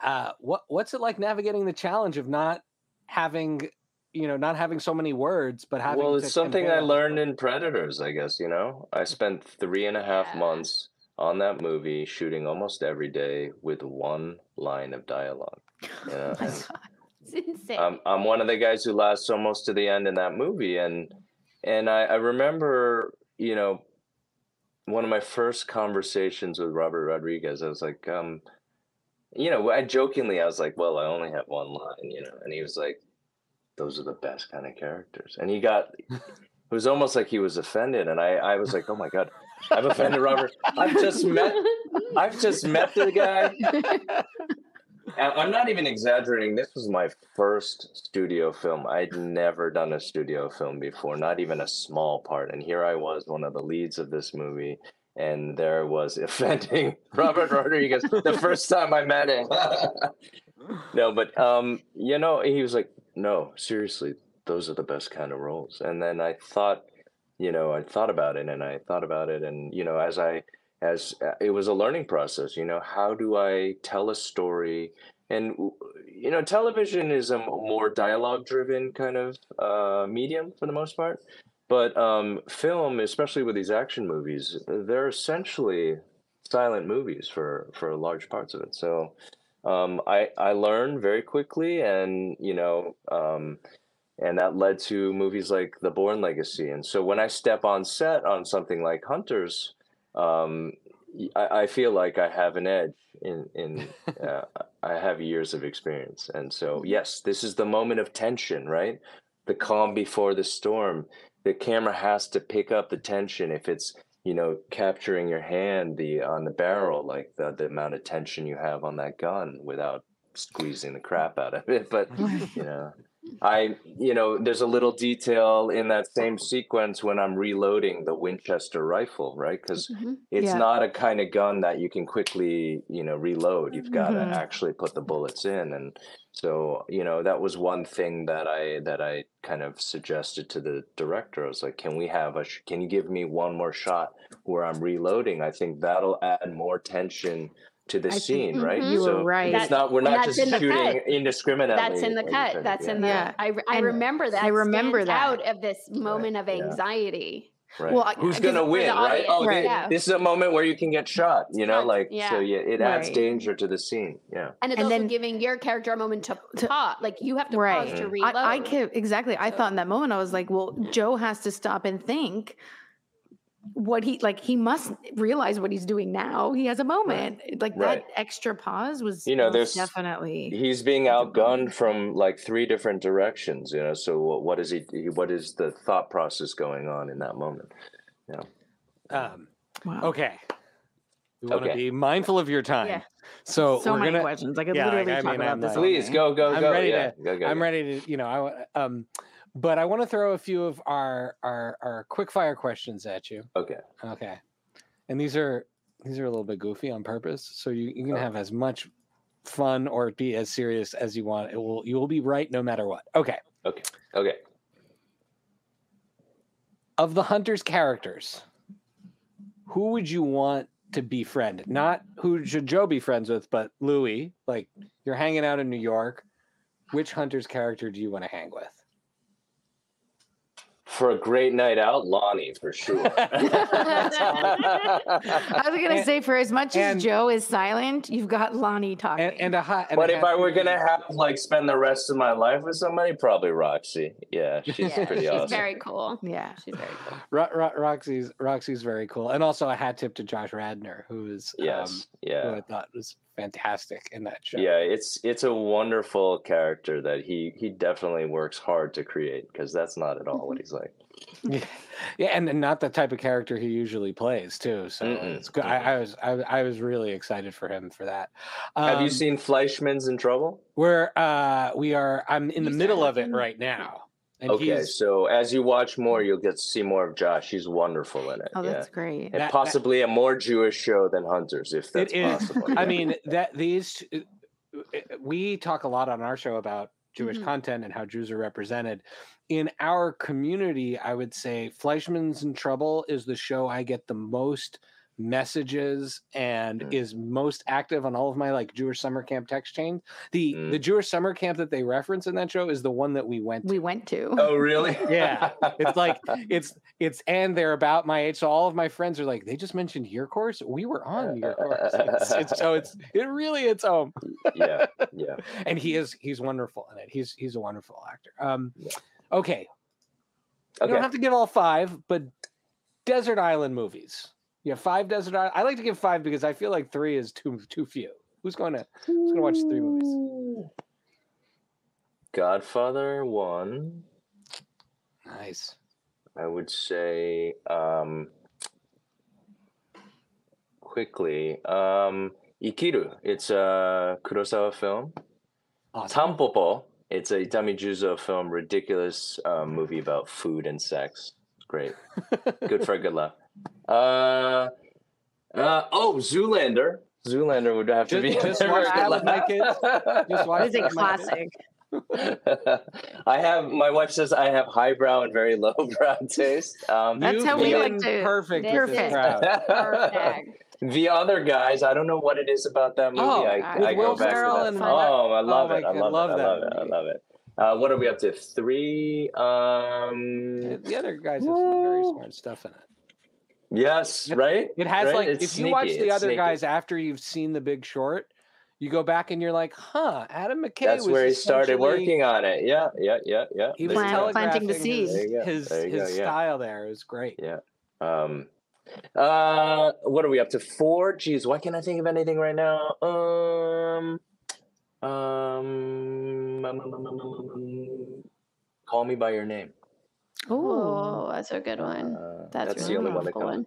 A: uh, what what's it like navigating the challenge of not having, you know, not having so many words, but having
D: well,
A: to
D: it's something I learned in Predators, I guess, you know. I spent three and a half
C: Yeah.
D: months on that movie shooting almost every day with one line of dialogue. You know?
B: My God.
C: It's insane.
D: I'm I'm one of the guys who lasts almost to the end in that movie, and and I, I remember, you know, one of my first conversations with Robert Rodriguez. I was like, um, you know, I jokingly I was like, well, I only have one line, you know, and he was like, those are the best kind of characters. And he got, it was almost like he was offended. And I, I was like, oh my God, I've offended Robert. I've just met, I've just met the guy. And I'm not even exaggerating. This was my first studio film. I'd never done a studio film before, not even a small part. And here I was, one of the leads of this movie. And there was offending Robert Rodriguez the first time I met him. no, but um, you know, he was like, "No, seriously, those are the best kind of roles." And then I thought, you know, I thought about it, and I thought about it, and you know, as I as uh, it was a learning process, you know, how do I tell a story? And you know, television is a more dialogue-driven kind of uh, medium for the most part, but um, film, especially with these action movies, they're essentially silent movies for for large parts of it. So um, I I learned very quickly, and you know, um, and that led to movies like The Bourne Legacy. And so when I step on set on something like Hunters, um, I, I, feel like I have an edge in in uh, I have years of experience, and so yes, this is the moment of tension, right? The calm before the storm. The camera has to pick up the tension if it's you know capturing your hand the on the barrel like the, the amount of tension you have on that gun without squeezing the crap out of it but you know i you know there's a little detail in that same sequence when i'm reloading the winchester rifle right because mm-hmm. it's yeah. not a kind of gun that you can quickly you know reload you've got to mm-hmm. actually put the bullets in and so you know that was one thing that i that i kind of suggested to the director i was like can we have a sh- can you give me one more shot where i'm reloading i think that'll add more tension to the I scene think, right
B: mm-hmm. you so were right
D: it's not we're not just shooting indiscriminately
C: that's in the cut that's in the yeah. i, I remember that
B: i remember that
C: out of this moment right. of anxiety
D: yeah. Right. Well, who's going to win, right? Oh, right. Yeah. this is a moment where you can get shot, you know, like yeah. so. Yeah, it adds right. danger to the scene. Yeah,
C: and it's
D: and
C: also then, giving your character a moment to, to pause. Like you have to right. pause to reload.
B: I, I could, exactly. I thought in that moment, I was like, well, Joe has to stop and think what he like he must realize what he's doing now. He has a moment. Right. like right. that extra pause was
D: you know there's
B: definitely
D: he's being outgunned from like three different directions you know so what is he what is the thought process going on in that moment? Yeah.
A: Um wow. okay. We want to be mindful of your time. Yeah. so,
B: so
A: we're
B: many
A: gonna
B: questions. I could yeah, literally I, I talk mean, about I'm this
D: please go go
A: I'm
D: go.
A: ready
D: yeah.
A: to,
D: go, go,
A: i'm ready to you know i um but I want to throw a few of our our our quick fire questions at you.
D: Okay.
A: Okay. And these are these are a little bit goofy on purpose, so you, you can oh. have as much fun or be as serious as you want. It will you will be right no matter what. Okay.
D: Okay. Okay.
A: Of the hunters characters, who would you want to befriend? Not who should Joe be friends with, but Louis. Like you're hanging out in New York. Which hunter's character do you want to hang with?
D: For a great night out, Lonnie for sure.
B: I was gonna say, for as much and, as Joe is silent, you've got Lonnie talking.
A: And, and a hot.
D: but if I were gonna have like spend the rest of my life with somebody, probably Roxy. Yeah, she's yeah, pretty
C: she's
D: awesome.
C: Very cool.
B: Yeah,
C: she's very cool.
A: Ro- Ro- Roxy's Roxy's very cool, and also a hat tip to Josh Radnor, who is
D: yes, um, yeah,
A: who I thought was fantastic in that show.
D: Yeah, it's it's a wonderful character that he he definitely works hard to create because that's not at all what he's like.
A: Yeah, yeah, and, not the type of character he usually plays too. So Mm-mm. it's good. I, I, was I, I, was really excited for him for that.
D: Um, Have you um, seen Fleishman's in Trouble?
A: We're uh we are. I'm in the middle of it right now.
D: And okay, so as you watch more, you'll get to see more of Josh. He's wonderful in it.
B: Oh, that's yeah. great.
D: And
B: that,
D: possibly that, a more Jewish show than Hunters, if that's possible.
A: I mean, that these uh, we talk a lot on our show about Jewish mm-hmm. content and how Jews are represented. In our community, I would say Fleishman's in Trouble is the show I get the most messages and mm. is most active on all of my like Jewish summer camp text chains. The mm. the Jewish summer camp that they reference in that show is the one that we went
B: to. We went to.
D: Oh really?
A: yeah. It's like it's it's and they're about my age. So all of my friends are like, they just mentioned your course. We were on your course. It's, it's, so it's it really it's home.
D: yeah. Yeah.
A: and he is he's wonderful in it. He's he's a wonderful actor. Um yeah. okay. Okay. You don't have to give all five, but desert island movies. Have five desert island. I like to give five because I feel like three is too too few. Who's going to who's going to watch three movies?
D: Godfather one.
A: Nice.
D: I would say um, quickly. Um, Ikiru. It's a Kurosawa film.
A: Awesome.
D: Tampopo. It's a Itami Juzo film. Ridiculous uh, movie about food and sex. Great. good for a good laugh. Uh, uh, oh, Zoolander. Zoolander would have to
A: Just-
D: be
A: just
D: there
A: watch
D: for a
A: that
D: good
A: with my
D: laugh.
A: kids. Just watch
B: It's a
A: that with my kids.
B: classic.
D: I have my wife says I have highbrow and very lowbrow taste. Um,
B: That's how we like to-
A: Perfect.
C: This
A: with this
B: is
A: crowd.
C: Perfect.
D: the other guys, I don't know what it is about that movie.
A: Oh,
D: I,
C: with
D: I
A: Will
D: go back
A: Ferrell
D: to that.
A: and-
D: oh, I love
A: Oh
D: it.
A: my
D: I
A: God,
D: love,
A: love
D: it. I love it. I love it. Uh, what are we up to? Three. Um,
A: The other guys have some very smart stuff in it.
D: Yes,
A: It-
D: right.
A: It has
D: Right?
A: like
D: It's
A: if you watch the
D: it's
A: other
D: sneaky.
A: guys after you've seen The Big Short, you go back and you're like, huh, Adam McKay
D: That's
A: was
D: where he started working on it. Yeah, yeah, yeah, yeah.
A: He was
D: There you go.
B: Plant- planting the
A: telegraphing his,
B: seed.
D: There you go,
A: his, his
D: go, yeah.
A: style there. It was great.
D: Yeah. Um, uh, what are we up to? Four. Geez, why can't I think of anything right now? Um, um, call me by your name.
C: Oh, that's a good one.
D: Uh,
C: That's,
D: that's
C: really
D: the only one that
C: beautiful
D: comes.
C: one.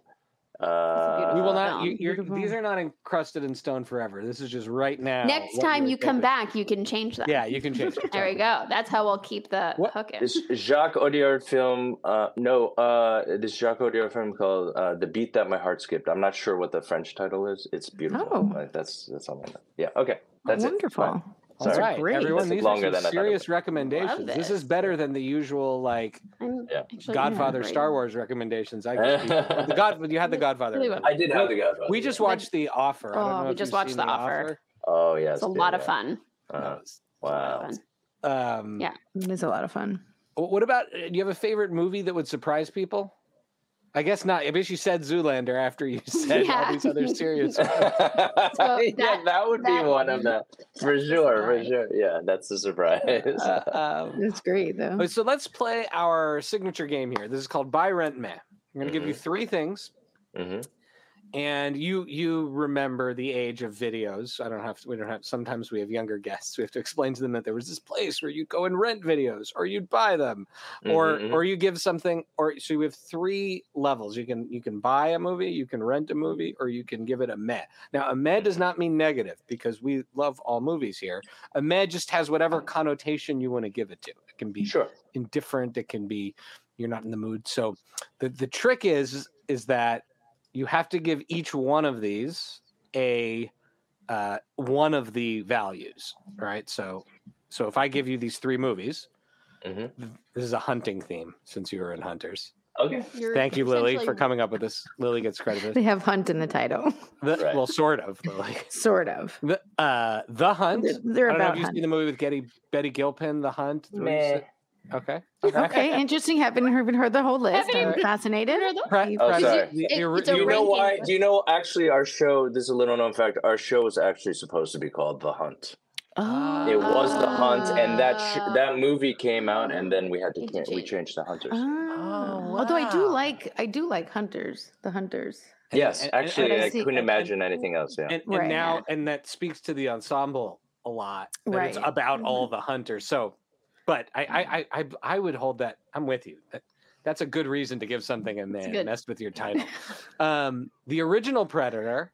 D: Uh,
A: we will not. You, you're, these are not encrusted in stone forever. This is just right now.
C: Next time
A: you're
C: come
A: thinking.
C: back, you can change that.
A: Yeah, you can change it.
C: There we go. That's how we'll keep the
A: What-
C: hook in.
D: This Jacques Audiard film, uh, no, uh, this Jacques Audiard film called uh, "The Beat That My Heart Skipped." I'm not sure what the French title is. It's beautiful.
B: Oh.
D: Like, that's that's all I know. Yeah. Okay. That's it.
B: Wonderful.
D: Fine.
A: All
B: Those great.
A: everyone.
D: That's
A: These are some serious recommendations. This is better than the usual like
D: Yeah.
A: Godfather. Star Wars recommendations. I the God you had the Godfather.
C: Really
A: one.
C: well.
D: I did have the Godfather.
A: We just watched The Offer. I don't
C: Oh,
A: know
C: we just
A: you've
C: watched The Offer.
D: Oh yeah,
C: It's a lot of fun.
D: Uh,
C: It's a lot
D: wow.
C: of fun.
A: Um,
C: Yeah.
B: It is a lot of fun.
A: What about? uh, Do you have a favorite movie that would surprise people? I guess not. I guess you said Zoolander after you said all these other serious.
C: So
D: yeah,
C: that-
D: that would be one
C: would
D: of
C: be-
D: them for sure, for sure. Yeah, that's a surprise.
A: Uh, um,
B: It's great though.
A: So let's play our signature game here. This is called Buy Rent Meh. I'm going to give you three things,
D: hmm
A: and you you remember the age of videos. I don't have to. We don't have. Sometimes we have younger guests. We have to explain to them that there was this place where you'd go and rent videos, or you'd buy them, or
D: Mhm,
A: or you give something. Or so we have three levels. You can you can buy a movie, you can rent a movie, or you can give it a meh. Now a meh does not mean negative because we love all movies here. A meh just has whatever connotation you want to give it to. It can be
D: Sure.
A: indifferent it can be you're not in the mood so the the trick is is that you have to give each one of these a uh, one of the values right so so if i give you these three movies
D: Mhm.
A: this is a hunting theme since you were in hunters
D: Okay.
C: You're
A: thank you lily for coming up with this lily gets credit for
B: They have hunt in the title,
A: the,
D: Right.
A: well sort of lily
B: sort of.
A: the uh the hunt
B: They're, they're
A: i don't know
B: about
A: if you've
B: hunt.
A: seen the movie with Getty, betty gilpin the hunt What do you
D: Meh.
A: Say? okay
B: Okay, interesting. Haven't heard, heard the whole list. I'm fascinated.
A: Pre-
D: Oh, sorry.
A: the-
C: It-
A: the-
D: Do you know
C: ranking.
D: why? Do you know actually our show? This is a little known fact. Our show was actually supposed to be called The Hunt.
B: Oh,
D: It was The Hunt, and that sh-
C: Ah.
D: that movie came out, and then we had to
C: Need
D: can- we
C: change.
D: changed to Hunters.
B: Oh, Although I do like I do like hunters, the hunters.
D: yes,
A: and- and-
D: actually,
B: and I
D: I,
B: see-
D: couldn't
B: and-
D: imagine anything else. Yeah.
A: and, and
B: Right,
A: now and that speaks to the ensemble a lot that it's
B: Right.
A: about all the hunters so but I, I i i i would hold that i'm with you that that's a good reason to give something a man messed with your title um the original predator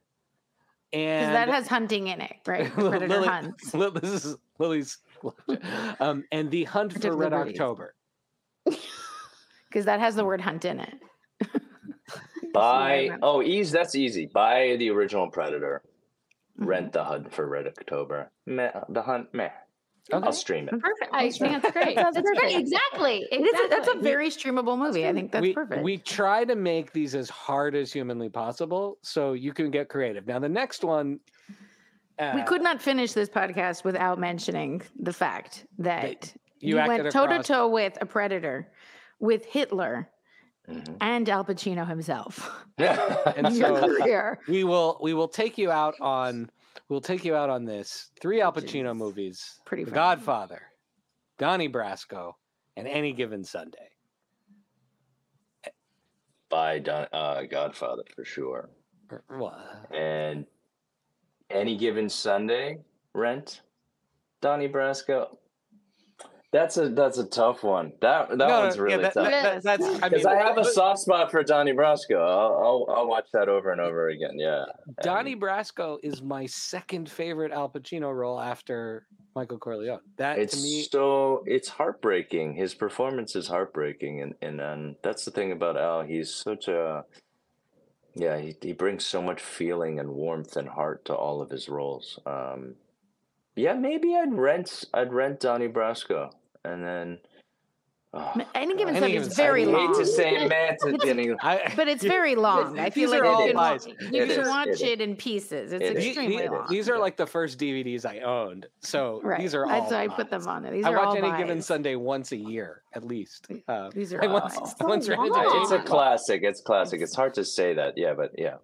A: and
B: that has hunting in it, right? Predator
A: Lily-
B: hunts.
A: Li- this is lily's um and the hunt for red
B: breeds.
A: october
B: Because that has the word hunt in it.
D: Buy oh, ease that's easy. Buy the original Predator.
B: Mhm.
D: Rent the Hunt for Red October. Meh, the Hunt, meh.
A: Okay.
D: I'll stream it.
B: Perfect.
C: I think that's great.
B: That's
C: That's great.
B: perfect.
C: Exactly.
B: It is a, that's a very streamable movie. I think that's
A: we,
B: perfect.
A: We try to make these as hard as humanly possible so you can get creative. Now, the next one. Uh,
B: we could not finish this podcast without mentioning the fact that
A: you
B: you went toe to toe with a predator, with Hitler
D: Mhm.
B: and Al Pacino himself.
A: And
B: in your
A: so we will we will take you out on we'll take you out on this three Al Pacino
B: Jeez.
A: movies:
B: Pretty
A: The
B: fun.
A: Godfather, Donnie Brasco, and Any Given Sunday.
D: by Don, uh, Godfather for sure.
A: Or- well,
D: And any given Sunday, rent Donnie Brasco. That's a that's a tough one. That that
A: No, no,
D: one's
A: yeah,
D: really
A: that-
D: tough.
A: that- that- that's I
D: Because
A: mean,
D: I, have a soft spot for Donnie Brasco. I'll, I'll I'll watch that over and over again. Yeah.
A: Donnie
D: And
A: Brasco is my second favorite Al Pacino role after Michael Corleone. That
D: it's
A: to me,
D: so it's heartbreaking. His performance is heartbreaking, and and, and that's the thing about Al. He's such a yeah. He he brings so much feeling and warmth and heart to all of his roles. Um, yeah, maybe I'd rent I'd rent Donnie Brasco, and then. Oh,
B: Ma- Any given
A: Any
B: Sunday is very
A: Sunday.
D: I hate
B: long.
D: to say man to Denny.
B: But it's very long. I feel like
A: all
B: you can,
A: lies.
B: wa-
D: It
B: you can
D: is,
B: watch
D: it is.
B: it in pieces. It's
D: It is.
A: the-
B: extremely
A: the-
B: long.
A: these are like the first DVDs I owned, so
B: right.
A: these are all.
B: That's why I put them on it. These
A: I
B: are all
A: watch any given. Sunday once a year at least. Uh,
B: These are
A: I
B: all
A: once,
B: buys.
A: I once ran into
C: long.
D: It's a classic. It's classic. It's hard to say that. Yeah, but yeah.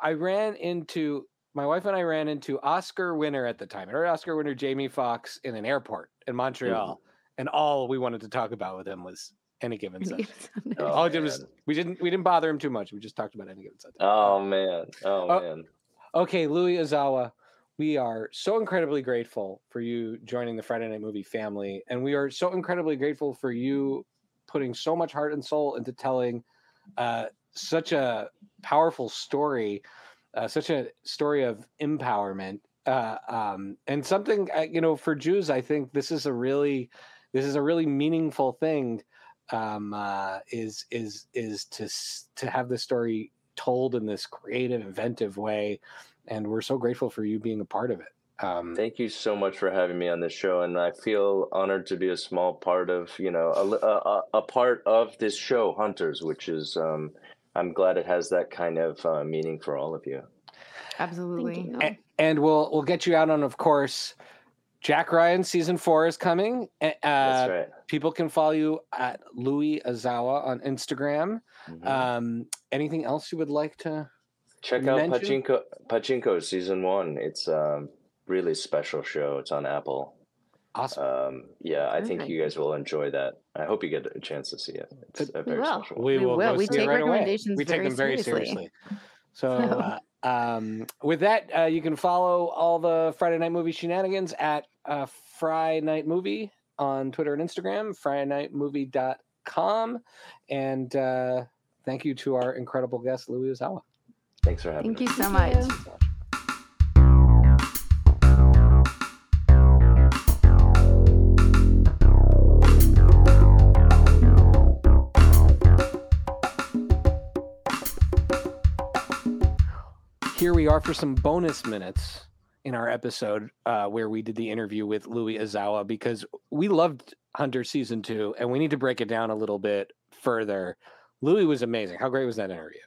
A: I ran into my wife and I ran into Oscar winner at the time, or Oscar winner Jamie Foxx in an airport in Montreal, and all we wanted to talk about with him was any given
B: Any
A: Sunday.
B: Given Sunday.
D: Oh,
A: all we did was we didn't we didn't bother him too much. We just talked about any given Sunday.
D: Oh man. Oh,
A: Oh,
D: man.
A: Okay, Louis Ozawa, we are so incredibly grateful for you joining the Friday Night Movie family, and we are so incredibly grateful for you putting so much heart and soul into telling uh, such a powerful story, uh, such a story of empowerment, uh, um, and something uh, you know for Jews. I think this is a really, this is a really meaningful thing. Um, uh, is is is to to have the story told in this creative, inventive way, and we're so grateful for you being a part of it. Um,
D: Thank you so much for having me on this show, and I feel honored to be a small part of you know a, a, a- a part of this show, Hunters, which is um, I'm glad it has that kind of uh, meaning for all of you.
B: Absolutely.
C: You.
A: a- and we'll we'll get you out on, of course. Jack Ryan season four is coming. Uh,
D: That's right.
A: People can follow you at Louis Ozawa on Instagram.
D: Mhm.
A: Um, anything else you would like to?
D: Check out Pachinko Pachinko season one. It's a really special show. It's on Apple.
A: Awesome.
D: Um, yeah, I think you guys will enjoy that. I hope you get a chance to see it. It's a
B: We
D: very
B: will.
D: special.
A: we
B: we
A: will.
B: will.
A: go
B: We
A: see it
B: take
A: right away.
B: recommendations
A: We take
B: very
A: them very
B: seriously.
A: seriously. So, uh, um, with that, uh, you can follow all the Friday Night Movie shenanigans at uh, Friday Night Movie on Twitter and Instagram, FridayNightMovie.com. And uh, thank you to our incredible guest, Louis Ozawa.
D: Thanks for having me.
B: Thank you so
C: Thank
B: much.
A: Here we are for some bonus minutes in our episode uh, where we did the interview with Louis Ozawa because we loved Hunter season two and we need to break it down a little bit further. Louis was amazing. How great was that interview?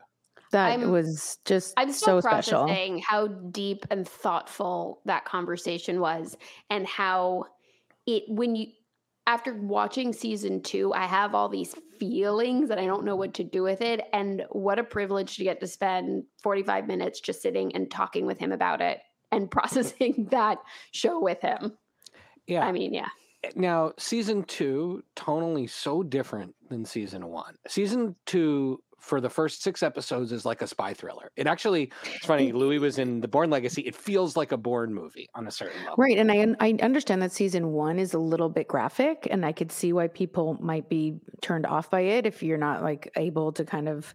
B: That
C: I'm-
B: was just
C: I'm still
B: so special.
C: processing how deep and thoughtful that conversation was, and how it when you after watching season two, I have all these feelings that I don't know what to do with it. And what a privilege to get to spend 45 minutes just sitting and talking with him about it and processing that show with him.
A: Yeah.
C: I mean, yeah.
A: now season two tonally so different than season one season two for the first six episodes is like a spy thriller. It actually it's funny louis was in the Bourne Legacy. It feels like a Bourne movie on a certain level.
B: Right. And I, I understand that season one is a little bit graphic, and I could see why people might be turned off by it if you're not like able to kind of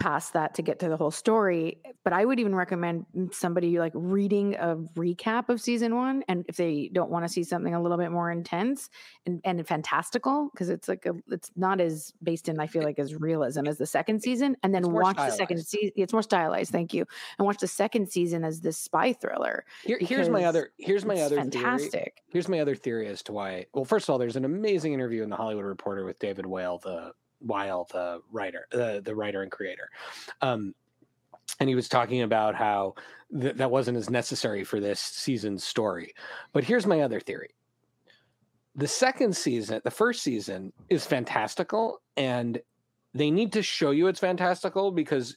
B: pass that to get to the whole story. But I would even recommend somebody like reading a recap of season one. And if they don't want to see something a little bit more intense and, and fantastical, because it's like a, it's not as based in, I feel like, as realism as the second season. And then watch the second season. It's more stylized. Thank you. And watch the second season as this spy thriller.
A: Here, here's my other here's my other theory.
B: fantastic.
A: here's my other theory as to why well first of all there's an amazing interview in the hollywood reporter with david weil the weil the writer the, the writer and creator. Um, and he was talking about how th- that wasn't as necessary for this season's story. But here's my other theory. The second season the first season is fantastical and they need to show you it's fantastical because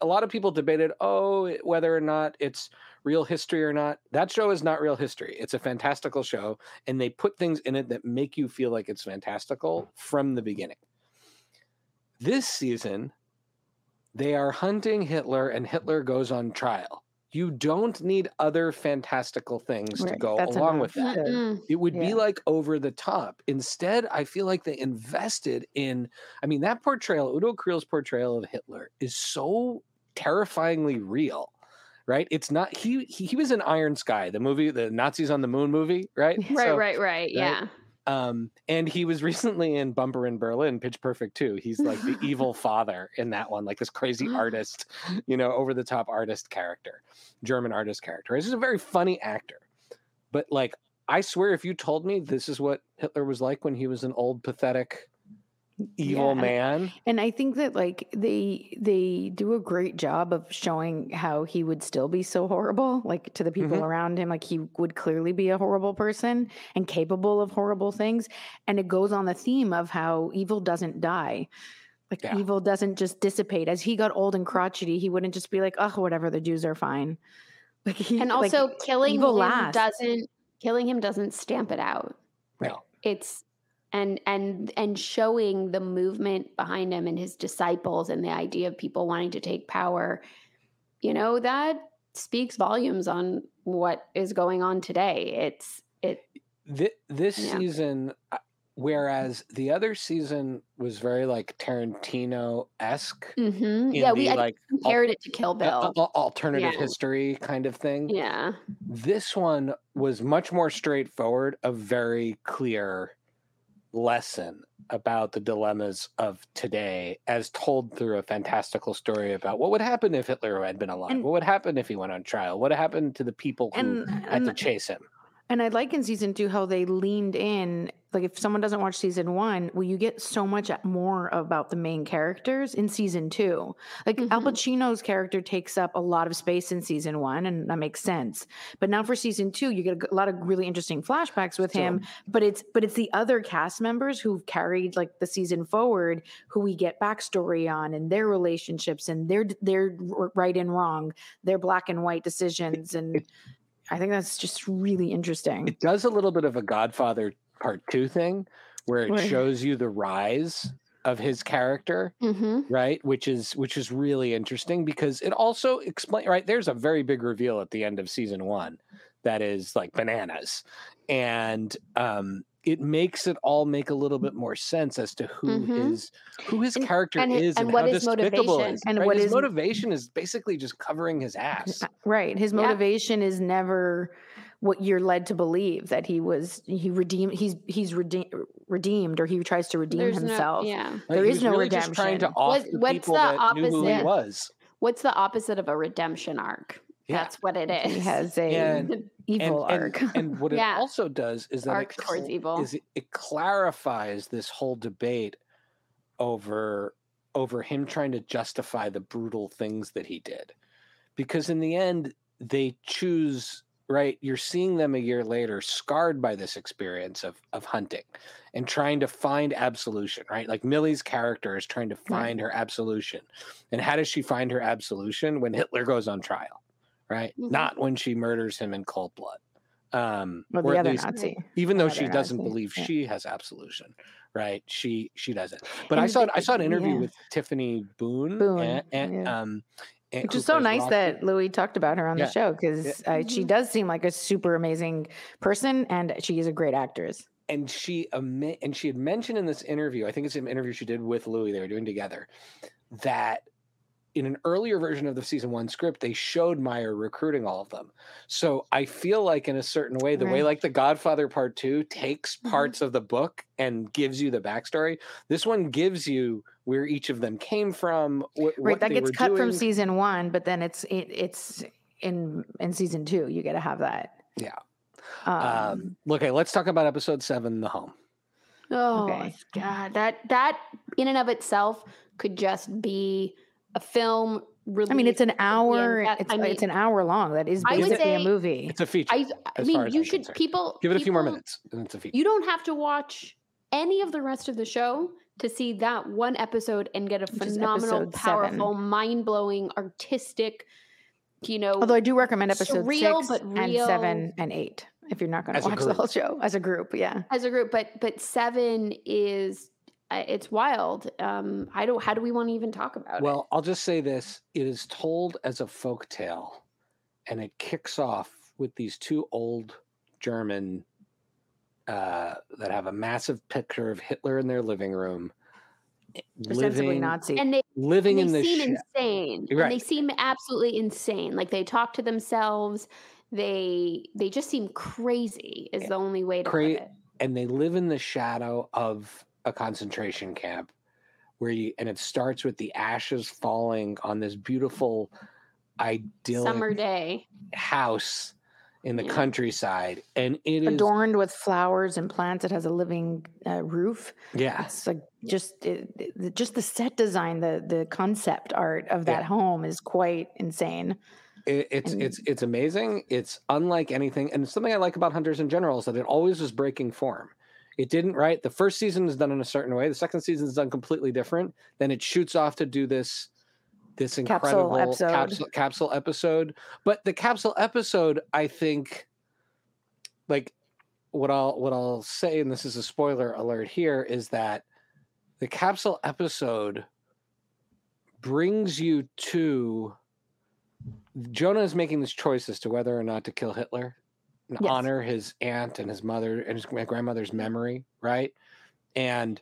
A: a lot of people debated oh whether or not it's real history or not. That show is not real history. It's a fantastical show and they put things in it that make you feel like it's fantastical from the beginning this season they are hunting hitler and hitler goes on trial you don't need other fantastical things to go
B: that's
A: along
B: enough.
A: with that.
C: Mm-mm.
A: It would be like over the top. Instead, I feel like they invested in. I mean, that portrayal, Udo Kier's portrayal of Hitler, is so terrifyingly real, right? It's not he. He, he was in Iron Sky, the movie, the Nazis on the Moon movie, right?
C: Right,
A: So,
C: right, right. Yeah.
A: Um, and he was recently in Bumper in Berlin, Pitch Perfect too. He's like the evil father in that one, like this crazy artist, you know, over the top artist character, German artist character. He's just a very funny actor. But like, I swear, if you told me this is what Hitler was like when he was an old, pathetic, evil
B: Yeah,
A: man,
B: And I think that like they they do a great job of showing how he would still be so horrible, like to the people
A: Mhm.
B: around him. Like he would clearly be a horrible person and capable of horrible things. And it goes on the theme of how evil doesn't die. Like
A: Yeah.
B: evil doesn't just dissipate. As he got old and crotchety, he wouldn't just be like, oh, whatever, the Jews are fine. Like he
C: And
B: like,
C: also killing him
B: lasts.
C: doesn't killing him doesn't stamp it out.
A: no,
C: It's and and and showing the movement behind him and his disciples and the idea of people wanting to take power, you know, that speaks volumes on what is going on today. It's it
A: Thi- this
C: Yeah.
A: season, uh, whereas the other season was very like Tarantino esque.
C: mhm. Yeah, we
A: like
C: compared it to Kill Bill.
A: alternative
C: Yeah.
A: history kind of thing.
C: yeah.
A: This one was much more straightforward, a very clear lesson about the dilemmas of today as told through a fantastical story about what would happen if Hitler had been alive,
B: And-
A: what would happen if he went on trial, what happened to the people who
B: and
A: had to chase him.
B: And I like in season two how they leaned in. Like, if someone doesn't watch season one, well, you get so much more about the main characters in season two. Like, Al
C: Mhm.
B: Pacino's character takes up a lot of space in season one, and that makes sense. But now for season two, you get a lot of really interesting flashbacks with him. But it's but it's the other cast members who've carried like the season forward, who we get backstory on and their relationships and their their right and wrong, their black and white decisions, and I think that's just really interesting.
A: It does a little bit of a Godfather part two thing where it
B: Right.
A: shows you the rise of his character
C: hmm
A: right which is which is really interesting because it also explain right there's a very big reveal at the end of season one that is like bananas and um it makes it all make a little bit more sense as to who
C: Mhm.
A: his who his
C: And-
A: character
C: and
A: is
C: and
A: and,
C: what
A: how
C: his motivation-
A: is,
B: and
A: right?
B: what
A: his
B: is-
A: motivation is basically just covering his ass
B: Uh, Right. His
C: Yeah.
B: motivation is never what you're led to believe that he was he redeemed he's he's redeemed redeemed or he tries to redeem
C: There's
B: himself.
C: No, yeah.
A: Like,
B: there
A: he
B: is no
A: really just trying to
B: redemption.
A: off
C: What-
A: the
C: what's
A: people
C: the
A: that knew who he
C: opposite?
A: was
C: What's the opposite of a redemption arc?
A: Yeah.
C: That's what it is.
B: He has a
A: And-
B: evil
A: and,
B: arc.
A: And, and what
C: Yeah.
A: it also does is that
C: Arc
A: it,
C: towards
A: cl-
C: evil.
A: is it, it clarifies this whole debate over over him trying to justify the brutal things that he did, because in the end they choose right. You're seeing them a year later, scarred by this experience of of hunting and trying to find absolution. Right, like Millie's character is trying to find her absolution, and how does she find her absolution when Hitler goes on trial? Right,
C: Mhm.
A: not when she murders him in cold blood. Um,
B: Well,
A: or
B: the
A: at
B: other
A: least-
B: Nazi.
A: even though she doesn't
B: Nazi,
A: believe
B: yeah.
A: she has absolution right she she doesn't but i saw i saw an interview
B: yeah.
A: with tiffany boone,
B: Boone,
A: and, and,
B: yeah.
A: um and-
B: Which is so nice that Louis talked about her on
A: Yeah.
B: the show because uh, she
C: Mhm.
B: does seem like a super amazing person and she is a great actress.
A: and she and she had mentioned in this interview i think it's an interview she did with louis they were doing together that in an earlier version of the season one script they showed meyer recruiting all of them so i feel like in a certain way the way like the godfather part two takes
C: Mhm.
A: parts of the book and gives you the backstory this one gives you where each of them came from wh-
B: Right,
A: what
B: that
A: they
B: gets
A: were
B: cut from season one, but then it's it, it's in in season two. You get to have that.
A: Yeah.
B: Um,
A: um okay let's talk about episode seven the home
C: Oh
B: Okay.
C: God, that that in and of itself could just be a film.
B: Really, I mean, it's an
C: released at
B: hour.
C: That-
B: It's
C: I mean,
B: it's an hour long. That is
C: I would
B: basically a
C: say-
B: movie.
A: it's a feature
C: I, I mean, you
A: I'm
C: should
A: concerned.
C: people
A: give it a few more minutes and it's a feature
C: You don't have to watch any of the rest of the show to see that one episode and get a phenomenal,
B: episode seven.
C: powerful, mind blowing, artistic. You know,
B: Although I do recommend episode
C: surreal,
B: six
C: but
B: and seven and eight if you're not going to watch the whole show as a group. Yeah.
C: as a group, but but seven is it's wild. Um, I don't. How do we want to even talk about it?
A: Well, I'll just say this: it is told as a folk tale and it kicks off with these two old German uh, that have a massive picture of Hitler in their living room,
B: Ostensibly
A: living
B: Nazi.
C: And they,
A: living
C: and
A: in
C: they
A: the
C: seem
A: sh-
C: insane.
A: You're
C: And they seem absolutely insane. Like they talk to themselves. They they just seem crazy. Is the only way to
A: Cra-
C: put it.
A: and they live in the shadow of a concentration camp where you and it starts with the ashes falling on this beautiful idyllic
C: Summer day.
A: house in the
C: Yeah.
A: countryside and it is
B: adorned with flowers and plants. It has a living uh, roof.
A: yeah
B: It's like just it, it- just the set design, the the concept art of that
A: Yeah.
B: home is quite insane.
A: it, it's
B: and-
A: it's it's amazing it's unlike anything and something i like about hunters in general is that it always is breaking form it didn't right? The first season is done in a certain way. The second season is done completely different. Then it shoots off to do this this
B: Capsule
A: incredible
B: episode.
A: capsule, capsule episode. But the capsule episode i think like what i'll what i'll say and this is a spoiler alert here is that the capsule episode brings you to Jonah is making this choice as to whether or not to kill Hitler
B: Yes.
A: honor his aunt and his mother and his grandmother's memory, right? And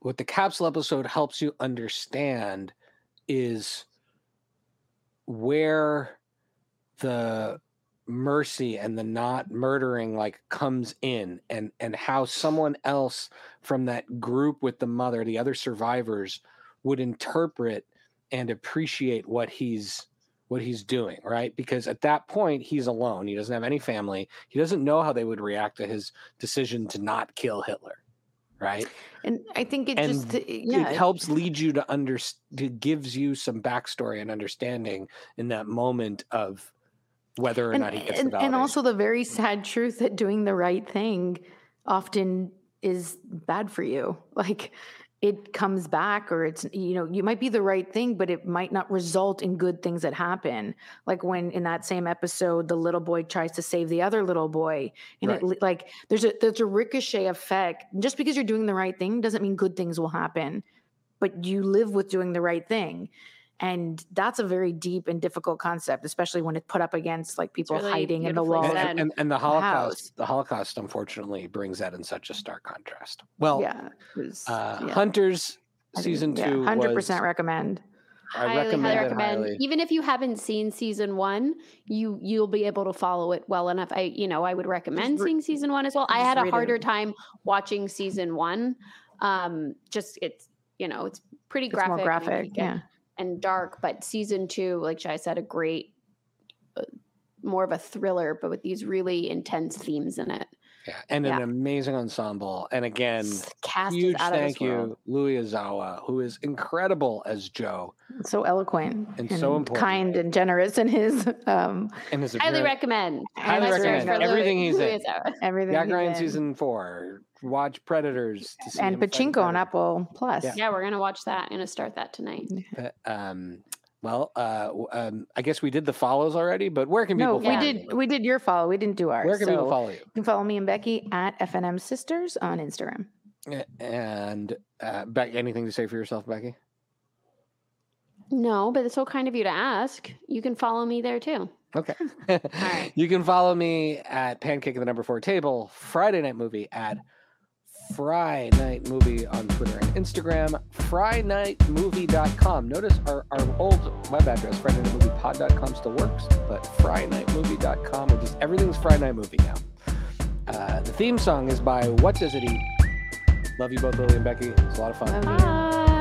A: what the capsule episode helps you understand is where the mercy and the not murdering like comes in and and how someone else from that group with the mother the other survivors would interpret and appreciate what he's what he's doing right? Because at that point he's alone. He doesn't have any family. He doesn't know how they would react to his decision to not kill hitler right?
B: And I think it
A: And
B: just uh, yeah
A: it helps lead you to understand it gives you some backstory and understanding in that moment of whether or
B: and,
A: not he gets
B: and, and also the very sad truth that doing the right thing often is bad for you. Like it comes back or it's you know you might be the right thing but it might not result in good things that happen. Like when in that same episode the little boy tries to save the other little boy and it like there's a there's a ricochet effect. Just because you're doing the right thing doesn't mean good things will happen but you live with doing the right thing and that's a very deep and difficult concept especially when it's put up against like people
C: really
B: hiding in the
C: beautifully
B: wall
A: and, and, and, and the. Holocaust, the Holocaust, unfortunately, brings that in such a stark contrast. Well,
B: yeah, was-
A: uh,
B: yeah.
A: Hunters
B: I think-
A: season
B: yeah,
A: two,
B: 100%
A: was,
B: recommend.
A: I
C: highly,
A: recommend
C: highly
A: it
C: recommend.
A: highly.
C: Even if you haven't seen season one, you you'll be able to follow it well enough. I you know I would recommend
B: re-
C: seeing season one as well. I had a harder
B: it.
C: time watching season one. Um, just it's you know it's pretty
B: It's
C: graphic,
B: more graphic,
C: it can get-
B: yeah.
C: And dark. But season two, like Shai said, a great, uh, more of a thriller, but with these really intense themes in it.
A: yeah, and an amazing ensemble. And again,
C: Cast
A: huge
C: is out of
A: thank
C: world.
A: you, Louis Ozawa, who is incredible as Joe
B: So eloquent
A: And so important.
B: kind and generous in his um,
A: and his
C: Highly recommend.
A: Highly recommend
C: for Louis-
A: everything he's in.
C: Ozawa.
B: everything.
A: Jack
B: he's
A: Ryan
B: in.
A: season four. Watch Predators to see
B: and Pachinko on Apple Plus.
A: Yeah.
C: Yeah, we're gonna watch that. gonna start that tonight.
A: Uh, um, well, uh, um, I guess we did the follows already, but where can people?
B: No,
A: people
B: we
A: follow
B: did.
A: you?
B: We did your follow. We didn't do ours.
A: Where can people
B: so
A: follow you?
B: You can follow me and Becky at FNM Sisters on Instagram.
A: And uh, Beck, anything to say for yourself, Becky?
C: No, but it's so kind of you to ask. You can follow me there too.
A: Okay.
C: right.
A: You can follow me at Pancake at the Number Four Table, Friday Night Movie at Fry Night Movie on Twitter and Instagram, FryNightMovie.com. Notice our, our old web address, FridayNightMoviePod.com, still works, but FryNightMovie.com, and just everything's Friday Night Movie now. Uh, the theme song is by What Does It Eat? Love you both, Lily and Becky. It's a lot of fun.
C: Bye.